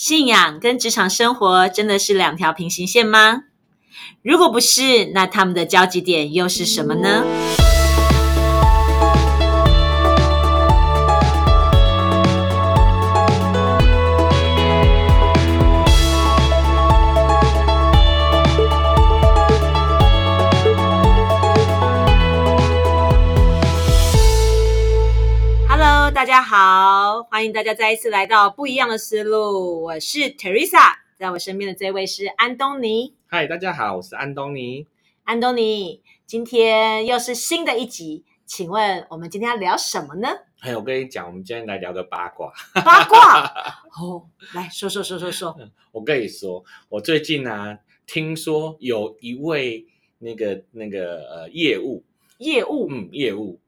信仰跟职场生活真的是两条平行线吗？如果不是，那他们的交集点又是什么呢好，欢迎大家再一次来到不一样的思路。我是 Teresa，在我身边的这位是安东尼。嗨，大家好，我是安东尼。安东尼，今天又是新的一集，请问我们今天要聊什么呢？哎，我跟你讲，我们今天来聊个八卦。八卦 哦，来说说说说说。我跟你说，我最近呢、听说有一位那个那个呃业务，业务嗯，业务，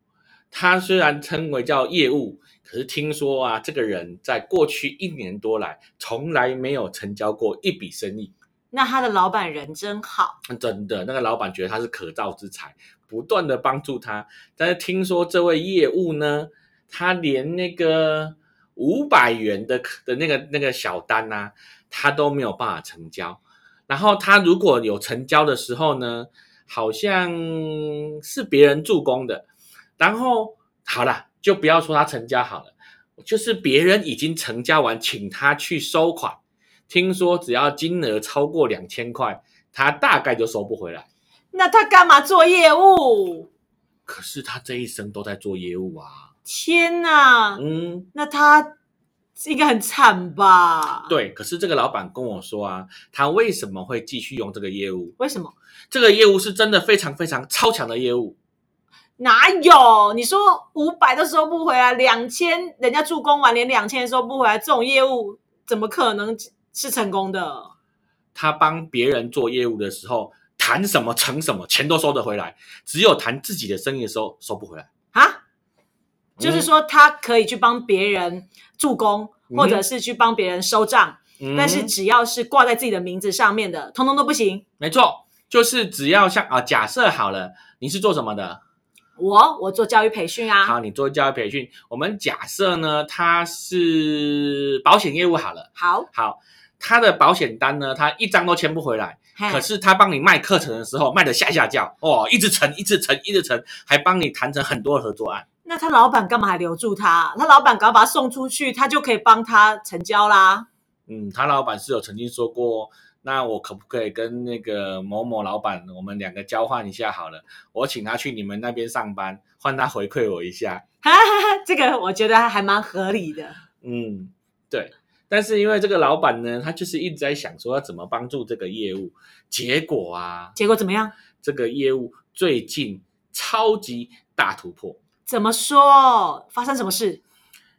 他虽然称为叫业务，可是听说啊，这个人在过去一年多来，从来没有成交过一笔生意。那他的老板人真好，真的，那个老板觉得他是可造之才，不断的帮助他。但是听说这位业务呢，他连那个五百元的的那个那个小单呐、他都没有办法成交。然后他如果有成交的时候呢，好像是别人助攻的。然后好了，就不要说他成交好了，就是别人已经成交完，请他去收款。听说只要金额超过两千块，他大概就收不回来。那他干嘛做业务？可是他这一生都在做业务啊。天哪，嗯，那他应该很惨吧？，对。可是这个老板跟我说啊，他为什么会继续用这个业务？为什么？这个业务是真的非常非常超强的业务。哪有？你说五百都收不回来，两千人家助攻完连两千收不回来，这种业务怎么可能是成功的？他帮别人做业务的时候，谈什么成什么，钱都收得回来。只有谈自己的生意的时候，收不回来。啊？就是说他可以去帮别人助攻，嗯或者是去帮别人收账，嗯但是只要是挂在自己的名字上面的，通通都不行。没错，就是只要像啊，假设好了，你是做什么的？我我做教育培训啊，好，你做教育培训。我们假设呢，他是保险业务好了。好，好，他的保险单呢，他一张都签不回来。可是他帮你卖课程的时候，卖的下下叫哦，一直成，一直成，一直成，还帮你谈成很多的合作案。那他老板干嘛还留住他？他老板赶快把他送出去，他就可以帮他成交啦。嗯，他老板是有曾经说过，那我可不可以跟那个某某老板，我们两个交换一下好了？我请他去你们那边上班，换他回馈我一下。哈哈哈，这个我觉得还蛮合理的。嗯，对。但是因为这个老板呢，他就是一直在想说要怎么帮助这个业务，结果啊，结果怎么样？这个业务最近超级大突破。怎么说？发生什么事？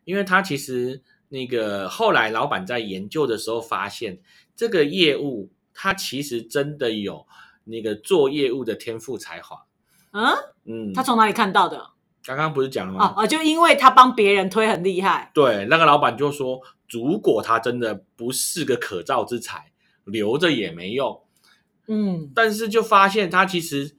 因为他其实那个后来老板在研究的时候发现，这个业务他其实真的有那个做业务的天赋才华。嗯，嗯，他从哪里看到的？刚刚不是讲了吗？哦哦，就因为他帮别人推很厉害。对，那个老板就说，如果他真的不是个可造之才，留着也没用。嗯，但是就发现他其实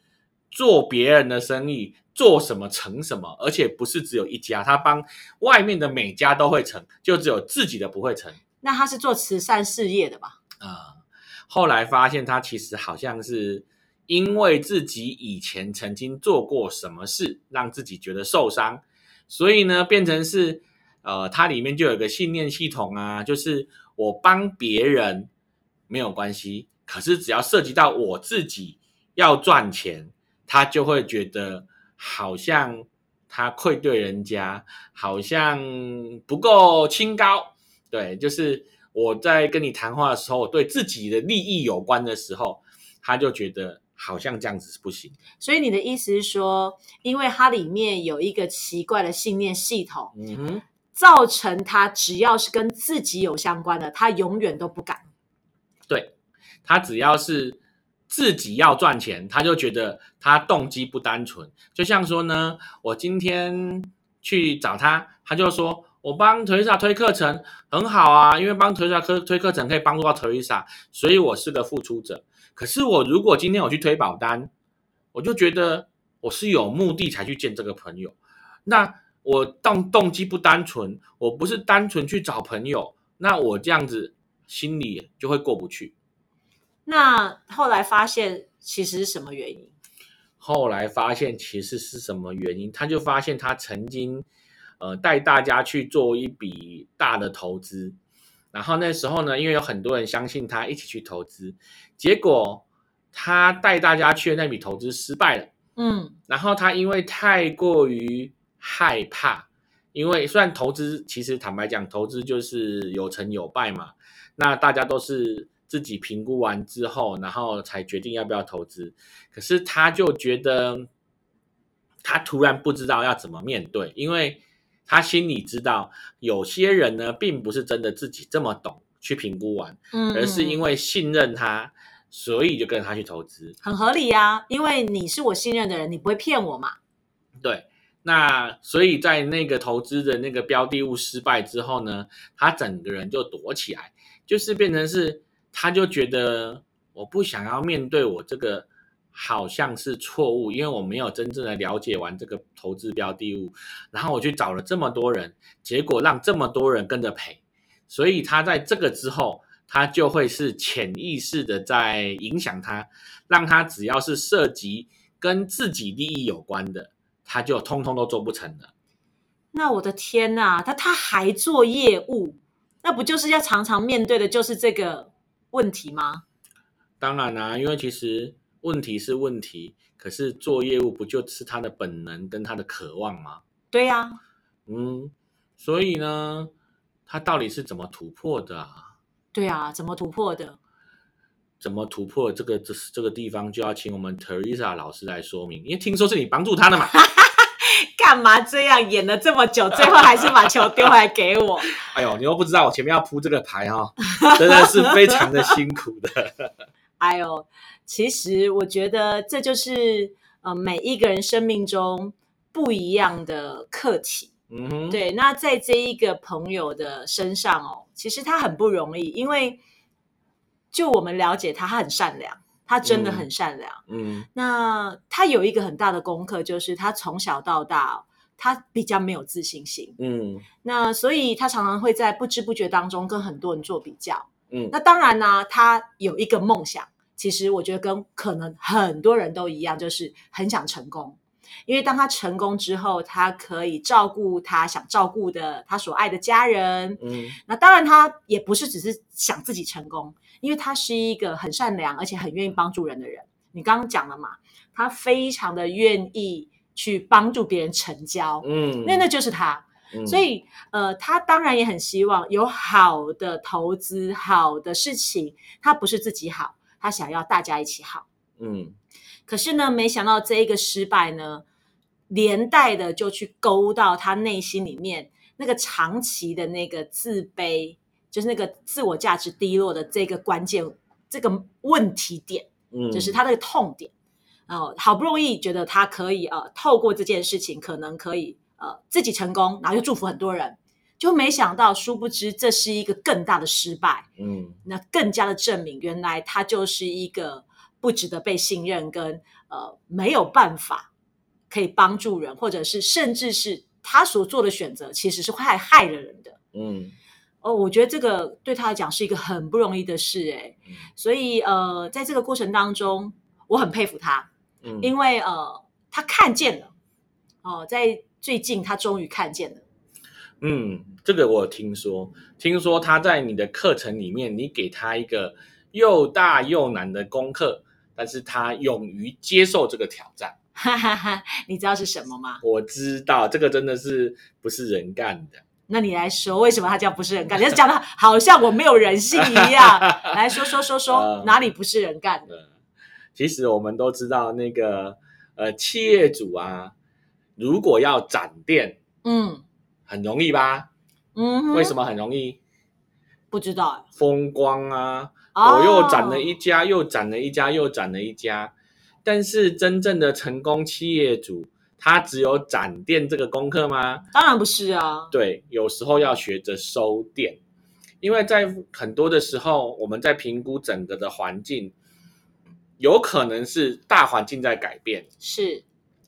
做别人的生意，做什么成什么，而且不是只有一家，他帮外面的每家都会成，就只有自己的不会成。那他是做慈善事业的吧？啊、后来发现他其实好像是因为自己以前曾经做过什么事，让自己觉得受伤，所以呢，变成是呃，它里面就有一个信念系统啊，就是我帮别人没有关系，可是只要涉及到我自己要赚钱，他就会觉得好像他愧对人家，好像不够清高。对，就是我在跟你谈话的时候，对自己的利益有关的时候，他就觉得好像这样子是不行。所以你的意思是说，因为它里面有一个奇怪的信念系统，嗯哼，造成他只要是跟自己有相关的，他永远都不敢。对他只要是自己要赚钱，他就觉得他动机不单纯。就像说呢，我今天去找他，他就说我帮 Teresa 推课程很好啊，因为帮 Teresa 推推课程可以帮助到 Teresa，所以我是个付出者。可是我如果今天我去推保单，我就觉得我是有目的才去见这个朋友，那我动动机不单纯，我不是单纯去找朋友，那我这样子心里就会过不去。那后来发现其实是什么原因？后来发现其实是什么原因？他就发现他曾经呃带大家去做一笔大的投资，然后那时候呢，因为有很多人相信他一起去投资，结果他带大家去的那笔投资失败了。嗯然后他因为太过于害怕，因为虽然投资其实坦白讲，投资就是有成有败嘛，那大家都是自己评估完之后，然后才决定要不要投资。可是他就觉得他突然不知道要怎么面对，因为他心里知道有些人呢，并不是真的自己这么懂去评估完，嗯，而是因为为信任他，所以就跟他去投资。很合理呀、因为你是我信任的人，你不会骗我嘛。对，那所以在那个投资的那个标的物失败之后呢，他整个人就躲起来，就是变成是，他就觉得我不想要面对我这个好像是错误，因为我没有真正的了解完这个投资标的物，然后我去找了这么多人，结果让这么多人跟着赔，所以他在这个之后。他就会是潜意识的在影响他，让他只要是涉及跟自己利益有关的，他就通通都做不成了。那我的天呐，他他还做业务，那不就是要常常面对的就是这个问题吗？当然啦、因为其实问题是问题，可是做业务不就是他的本能跟他的渴望吗？对呀、嗯，所以呢，他到底是怎么突破的啊？对啊，怎么突破的？怎么突破这个这这个地方，就要请我们 Teresa 老师来说明，因为听说是你帮助他的嘛。干嘛这样演了这么久，最后还是把球丢回来给我？哎呦，你又不知道我前面要铺这个牌哈、哦，真的是非常的辛苦的。哎呦，其实我觉得这就是呃每一个人生命中不一样的课题。嗯哼，，对，那在这一个朋友的身上哦，其实他很不容易，因为就我们了解他，他很善良，他真的嗯很善良。嗯那他有一个很大的功课，就是他从小到大、哦，他比较没有自信心。嗯那所以他常常会在不知不觉当中跟很多人做比较。嗯那当然呢，他有一个梦想，其实我觉得跟可能很多人都一样，就是很想成功。因为当他成功之后，他可以照顾他想照顾的他所爱的家人。嗯那当然，他也不是只是想自己成功，因为他是一个很善良而且很愿意帮助人的人。你刚刚讲了嘛，他非常的愿意去帮助别人成交，嗯，那那就是他。嗯所以，呃，他当然也很希望有好的投资、好的事情，他不是自己好，他想要大家一起好。嗯可是呢，没想到这一个失败呢，连带的就去勾到他内心里面那个长期的那个自卑，就是那个自我价值低落的这个关键这个问题点。嗯，就是他的痛点。哦，好不容易觉得他可以呃，透过这件事情，可能可以呃自己成功，然后又祝福很多人，就没想到，殊不知这是一个更大的失败，嗯。那更加的证明，原来他就是一个不值得被信任，跟呃没有办法可以帮助人，或者是甚至是他所做的选择其实是害害了人的。嗯。哦，我觉得这个对他来讲是一个很不容易的事，诶，嗯。所以呃，在这个过程当中，我很佩服他，嗯，因为呃，他看见了，哦、在最近他终于看见了，嗯，这个我有听说，听说他在你的课程里面，你给他一个又大又难的功课，但是他勇于接受这个挑战。哈哈哈，你知道是什么吗？我知道这个真的是不是人干的。那你来说，为什么他叫不是人干？你讲的 好像我没有人性一样，来说说说说呃哪里不是人干的？呃，其实我们都知道，那个呃，企业主啊，如果要展店，嗯很容易吧？嗯，为什么很容易？不知道？风光啊，哦我又攒了一家，又攒了一家，又攒了一家。但是真正的成功企业主，他只有攒店这个功课吗？当然不是啊，对，有时候要学着收店，因为在很多的时候，我们在评估整个的环境，有可能是大环境在改变，是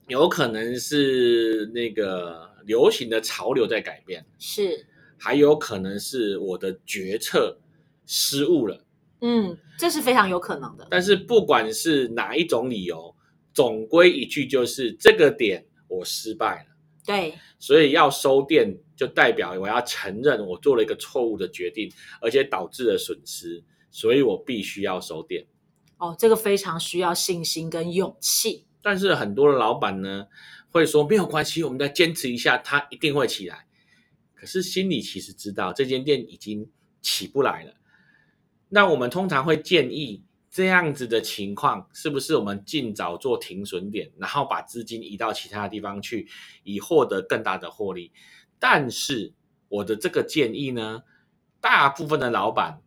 有可能是那个流行的潮流在改变，是，还有可能是我的决策失误了。嗯，这是非常有可能的。但是不管是哪一种理由，总归一句就是这个点我失败了。对，所以要收店，就代表我要承认我做了一个错误的决定，而且导致了损失，所以我必须要收店。哦，这个非常需要信心跟勇气。但是很多的老板呢，会说没有关系，我们再坚持一下，它一定会起来。可是心里其实知道这间店已经起不来了。那我们通常会建议这样子的情况，是不是我们尽早做停损点，然后把资金移到其他地方去，以获得更大的获利？但是我的这个建议呢，大部分的老板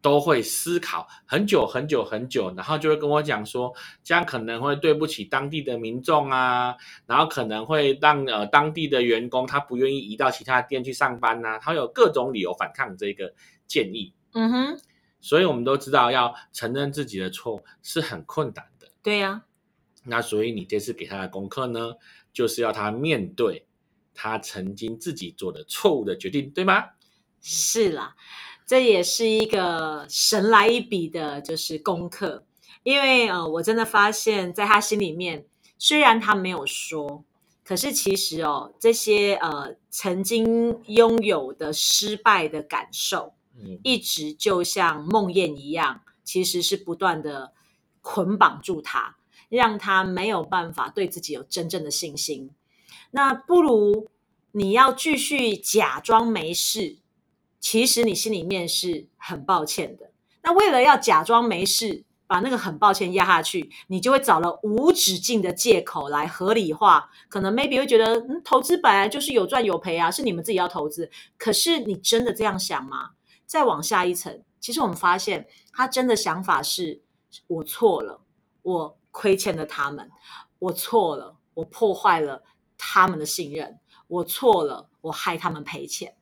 都会思考很久很久很久，然后就会跟我讲说，这样可能会对不起当地的民众啊，然后可能会让呃当地的员工他不愿意移到其他店去上班呐、他有各种理由反抗这个建议。嗯哼，所以我们都知道，要承认自己的错是很困难的。对呀、那所以你这次给他的功课呢，就是要他面对他曾经自己做的错误的决定，对吗？是啦，这也是一个神来一笔的，就是功课。因为呃，我真的发现，在他心里面，虽然他没有说，可是其实哦，这些呃曾经拥有的失败的感受，嗯，一直就像梦魇一样，其实是不断的捆绑住他，让他没有办法对自己有真正的信心。那不如你要继续假装没事，其实你心里面是很抱歉的。那为了要假装没事，把那个很抱歉压下去，你就会找了无止境的借口来合理化。可能 maybe 会觉得，嗯，投资本来就是有赚有赔啊，是你们自己要投资。可是你真的这样想吗？再往下一层，其实我们发现他真的想法是：我错了，我亏欠了他们，我错了，我破坏了他们的信任，我错了，我害他们赔钱。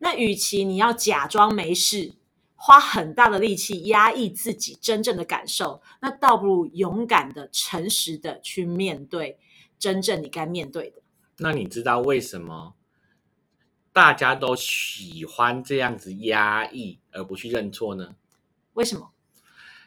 那与其你要假装没事，花很大的力气压抑自己真正的感受，那倒不如勇敢的、诚实的去面对真正你该面对的。那你知道为什么大家都喜欢这样子压抑而不去认错呢？为什么？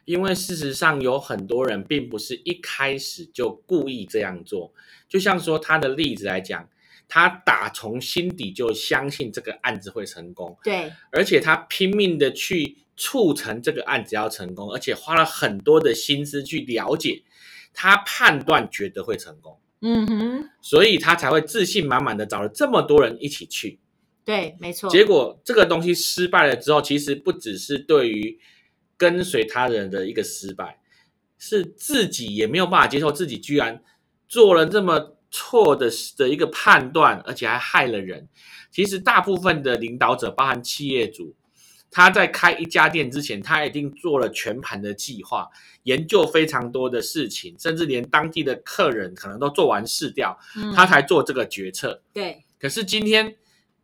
因为事实上有很多人并不是一开始就故意这样做，就像说他的例子来讲，他打从心底就相信这个案子会成功，对，而且他拼命的去促成这个案子要成功，而且花了很多的心思去了解，他判断觉得会成功，嗯哼，所以他才会自信满满的找了这么多人一起去。对，没错。结果这个东西失败了之后，其实不只是对于跟随他人的一个失败，是自己也没有办法接受自己居然做了这么错的的一个判断，而且还害了人。其实大部分的领导者，包含企业主，他在开一家店之前，他一定做了全盘的计划，研究非常多的事情，甚至连当地的客人可能都做完试调，嗯他才做这个决策。对，可是今天，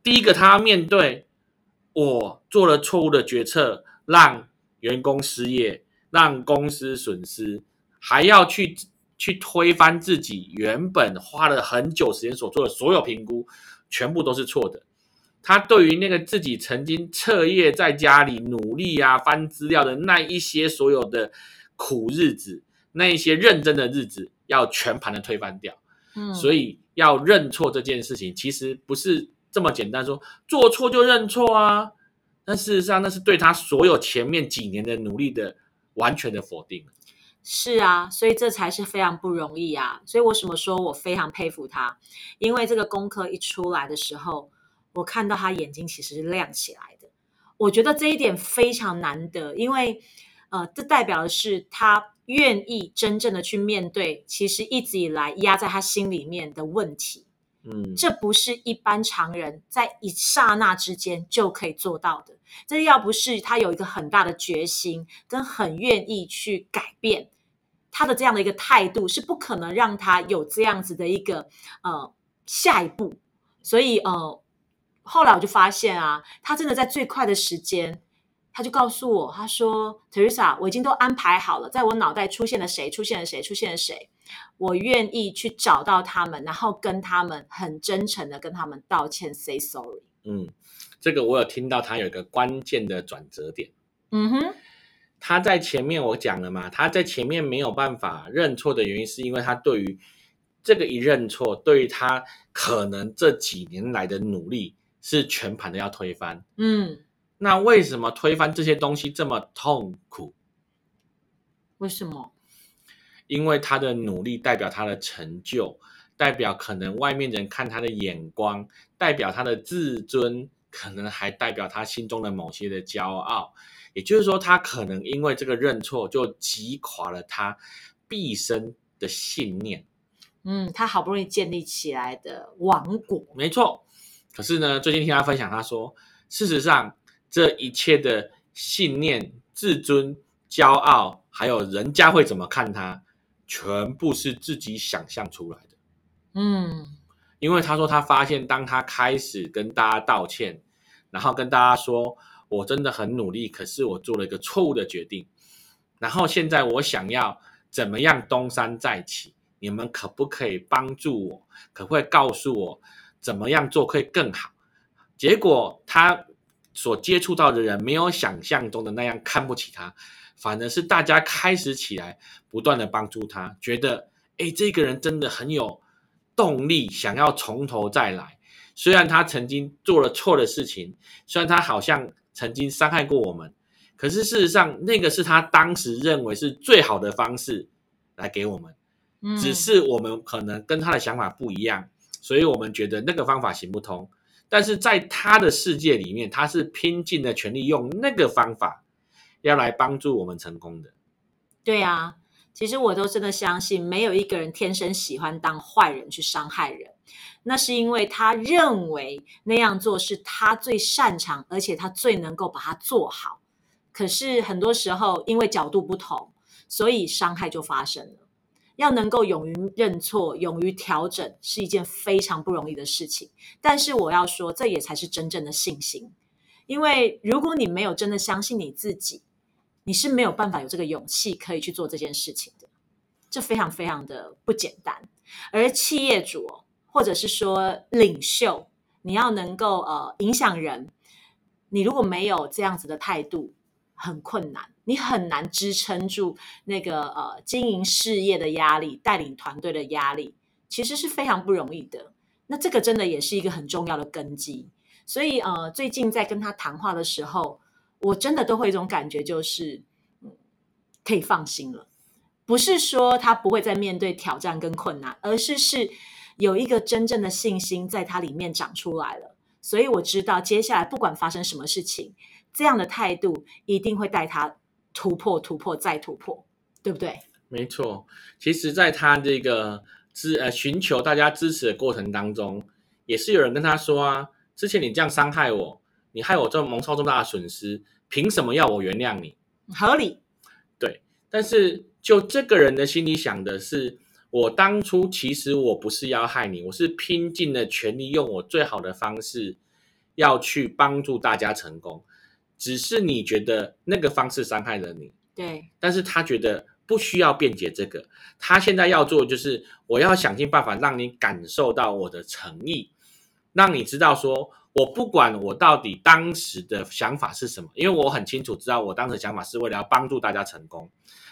第一个他要面对我做了错误的决策，让员工失业，让公司损失，还要去去推翻自己原本花了很久时间所做的所有评估，全部都是错的。他对于那个自己曾经彻夜在家里努力啊、翻资料的那一些所有的苦日子，那一些认真的日子，要全盘的推翻掉。嗯，所以要认错这件事情，其实不是这么简单说做错就认错啊。但事实上，那是对他所有前面几年的努力的完全的否定。是啊，所以这才是非常不容易啊。所以我什么说我非常佩服他，因为这个功课一出来的时候，我看到他眼睛其实是亮起来的。我觉得这一点非常难得，因为呃，这代表的是他愿意真正的去面对，其实一直以来压在他心里面的问题。嗯，这不是一般常人在一刹那之间就可以做到的。这要不是他有一个很大的决心，跟很愿意去改变他的这样的一个态度，是不可能让他有这样子的一个呃下一步。所以呃，后来我就发现啊，他真的在最快的时间，他就告诉我，他说：“Teresa，我已经都安排好了，在我脑袋出现了谁，出现了谁，出现了谁。”我愿意去找到他们，然后跟他们很真诚的跟他们道歉，say sorry。嗯，这个我有听到他有一个关键的转折点，嗯哼，他在前面我讲了嘛，他在前面没有办法认错的原因，是因为他对于这个一认错，对于他可能这几年来的努力是全盘的要推翻。嗯，那为什么推翻这些东西这么痛苦？为什么？因为他的努力代表他的成就，代表可能外面人看他的眼光，代表他的自尊，可能还代表他心中的某些的骄傲。也就是说，他可能因为这个认错，就击垮了他毕生的信念。嗯，他好不容易建立起来的王国，没错。可是呢，最近听他分享，他说，事实上，这一切的信念、自尊、骄傲，还有人家会怎么看他，全部是自己想象出来的。嗯因为他说，他发现当他开始跟大家道歉，然后跟大家说，我真的很努力，可是我做了一个错误的决定，然后现在我想要怎么样东山再起，你们可不可以帮助我？可不可以告诉我怎么样做可以更好？结果他所接触到的人没有想象中的那样看不起他，反而是大家开始起来不断的帮助他，觉得哎，这个人真的很有动力，想要从头再来。虽然他曾经做了错的事情，虽然他好像曾经伤害过我们，可是事实上那个是他当时认为是最好的方式来给我们。嗯，只是我们可能跟他的想法不一样，所以我们觉得那个方法行不通。但是在他的世界里面，他是拼尽了全力用那个方法要来帮助我们成功的。对啊。其实我都真的相信，没有一个人天生喜欢当坏人去伤害人，那是因为他认为那样做是他最擅长，而且他最能够把它做好。可是很多时候，因为角度不同，所以伤害就发生了。要能够勇于认错、勇于调整，是一件非常不容易的事情。但是我要说，这也才是真正的信心。因为如果你没有真的相信你自己，你是没有办法有这个勇气可以去做这件事情的。这非常非常的不简单。而企业主或者是说领袖，你要能够呃影响人，你如果没有这样子的态度，很困难，你很难支撑住那个呃经营事业的压力、带领团队的压力，其实是非常不容易的。那这个真的也是一个很重要的根基。所以呃，最近在跟他谈话的时候，我真的都会有一种感觉，就是嗯，可以放心了。不是说他不会再面对挑战跟困难，而是是有一个真正的信心在他里面长出来了。所以我知道接下来不管发生什么事情，这样的态度一定会带他突破、突破再突破，对不对？没错，其实，在他这个支呃寻求大家支持的过程当中，也是有人跟他说啊，之前你这样伤害我，你害我这蒙受这么大的损失，凭什么要我原谅你？合理，对，但是就这个人的心里想的是，我当初其实我不是要害你，我是拼尽了全力，用我最好的方式要去帮助大家成功，只是你觉得那个方式伤害了你，对，但是他觉得不需要辩解这个，他现在要做的就是我要想尽办法让你感受到我的诚意，让你知道说我不管我到底当时的想法是什么，因为我很清楚知道我当时的想法是为了要帮助大家成功，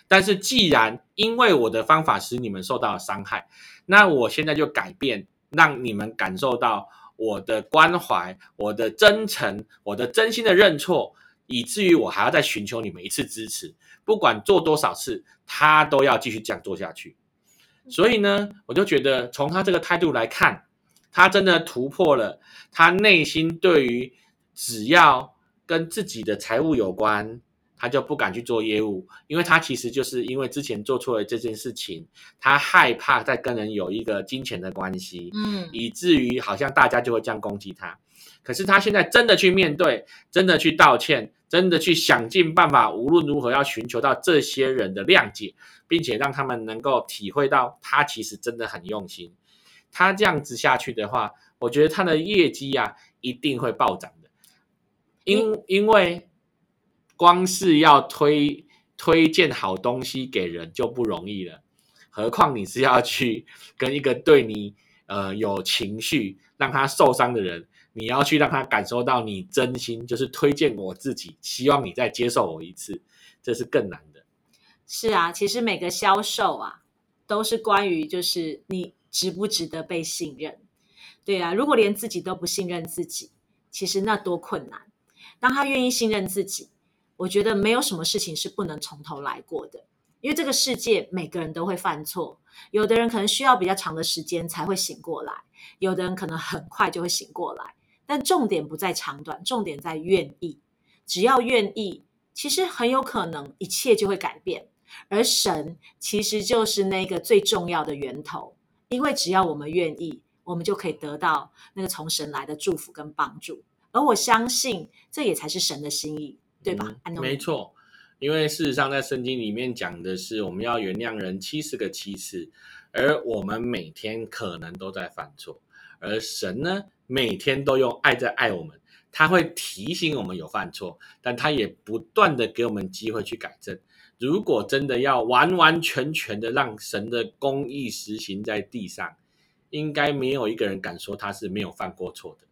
但是既然因为我的方法使你们受到了伤害，那我现在就改变，让你们感受到我的关怀、我的真诚、我的真心的认错，以至于我还要再寻求你们一次支持。不管做多少次，他都要继续这样做下去。所以呢，我就觉得从他这个态度来看，他真的突破了他内心对于只要跟自己的财务有关，他就不敢去做业务，因为他其实就是因为之前做错了这件事情，他害怕再跟人有一个金钱的关系，嗯，以至于好像大家就会这样攻击他。可是他现在真的去面对，真的去道歉，真的去想尽办法，无论如何要寻求到这些人的谅解，并且让他们能够体会到他其实真的很用心。他这样子下去的话，我觉得他的业绩啊一定会暴涨的，因因为光是要推推荐好东西给人就不容易了，何况你是要去跟一个对你呃有情绪让他受伤的人。你要去让他感受到你真心，就是推荐我自己，希望你再接受我一次，这是更难的。是啊，其实每个销售啊，都是关于就是你值不值得被信任。对啊，如果连自己都不信任自己，其实那多困难。当他愿意信任自己，我觉得没有什么事情是不能从头来过的。因为这个世界每个人都会犯错，有的人可能需要比较长的时间才会醒过来，有的人可能很快就会醒过来。但重点不在长短，重点在愿意。只要愿意，其实很有可能一切就会改变。而神其实就是那个最重要的源头，因为只要我们愿意，我们就可以得到那个从神来的祝福跟帮助。而我相信，这也才是神的心意，对吧？没错。因为事实上，在圣经里面讲的是，我们要原谅人七十个七次，而我们每天可能都在犯错，而神呢，每天都用爱在爱我们，他会提醒我们有犯错，但他也不断的给我们机会去改正。如果真的要完完全全的让神的公义实行在地上，应该没有一个人敢说他是没有犯过错的。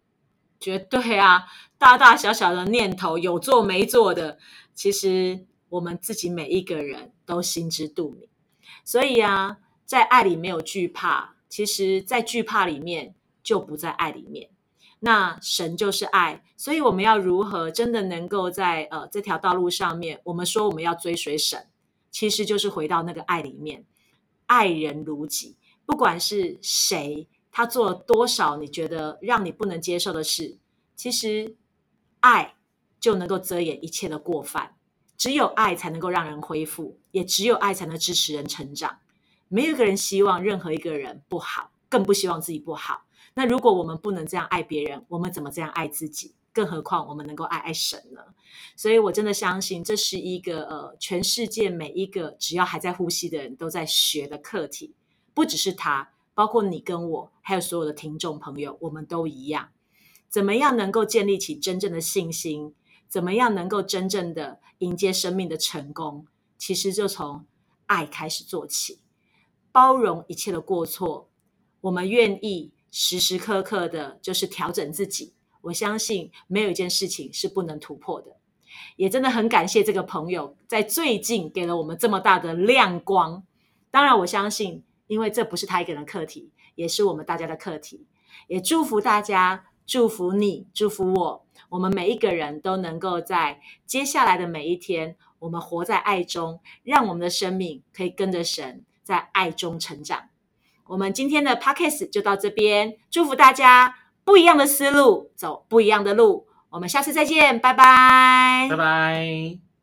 绝对啊，大大小小的念头，有做没做的，其实。我们自己每一个人都心知肚明，所以啊，在爱里没有惧怕，其实，在惧怕里面就不在爱里面。那神就是爱，所以我们要如何真的能够在呃这条道路上面，我们说我们要追随神，其实就是回到那个爱里面，爱人如己。不管是谁，他做了多少你觉得让你不能接受的事，其实爱就能够遮掩一切的过犯。只有爱才能够让人恢复，也只有爱才能支持人成长。没有一个人希望任何一个人不好，更不希望自己不好。那如果我们不能这样爱别人，我们怎么这样爱自己？更何况我们能够爱爱神呢？所以我真的相信，这是一个呃，全世界每一个只要还在呼吸的人都在学的课题。不只是他，包括你跟我，还有所有的听众朋友，我们都一样。怎么样能够建立起真正的信心？怎么样能够真正的迎接生命的成功？其实就从爱开始做起，包容一切的过错。我们愿意时时刻刻的，就是调整自己。我相信没有一件事情是不能突破的。也真的很感谢这个朋友，在最近给了我们这么大的亮光。当然，我相信，因为这不是他一个人的课题，也是我们大家的课题。也祝福大家。祝福你，祝福我，我们每一个人都能够在接下来的每一天，我们活在爱中，让我们的生命可以跟着神在爱中成长。我们今天的 podcast 就到这边，祝福大家不一样的思路，走不一样的路。我们下次再见，拜拜，拜拜。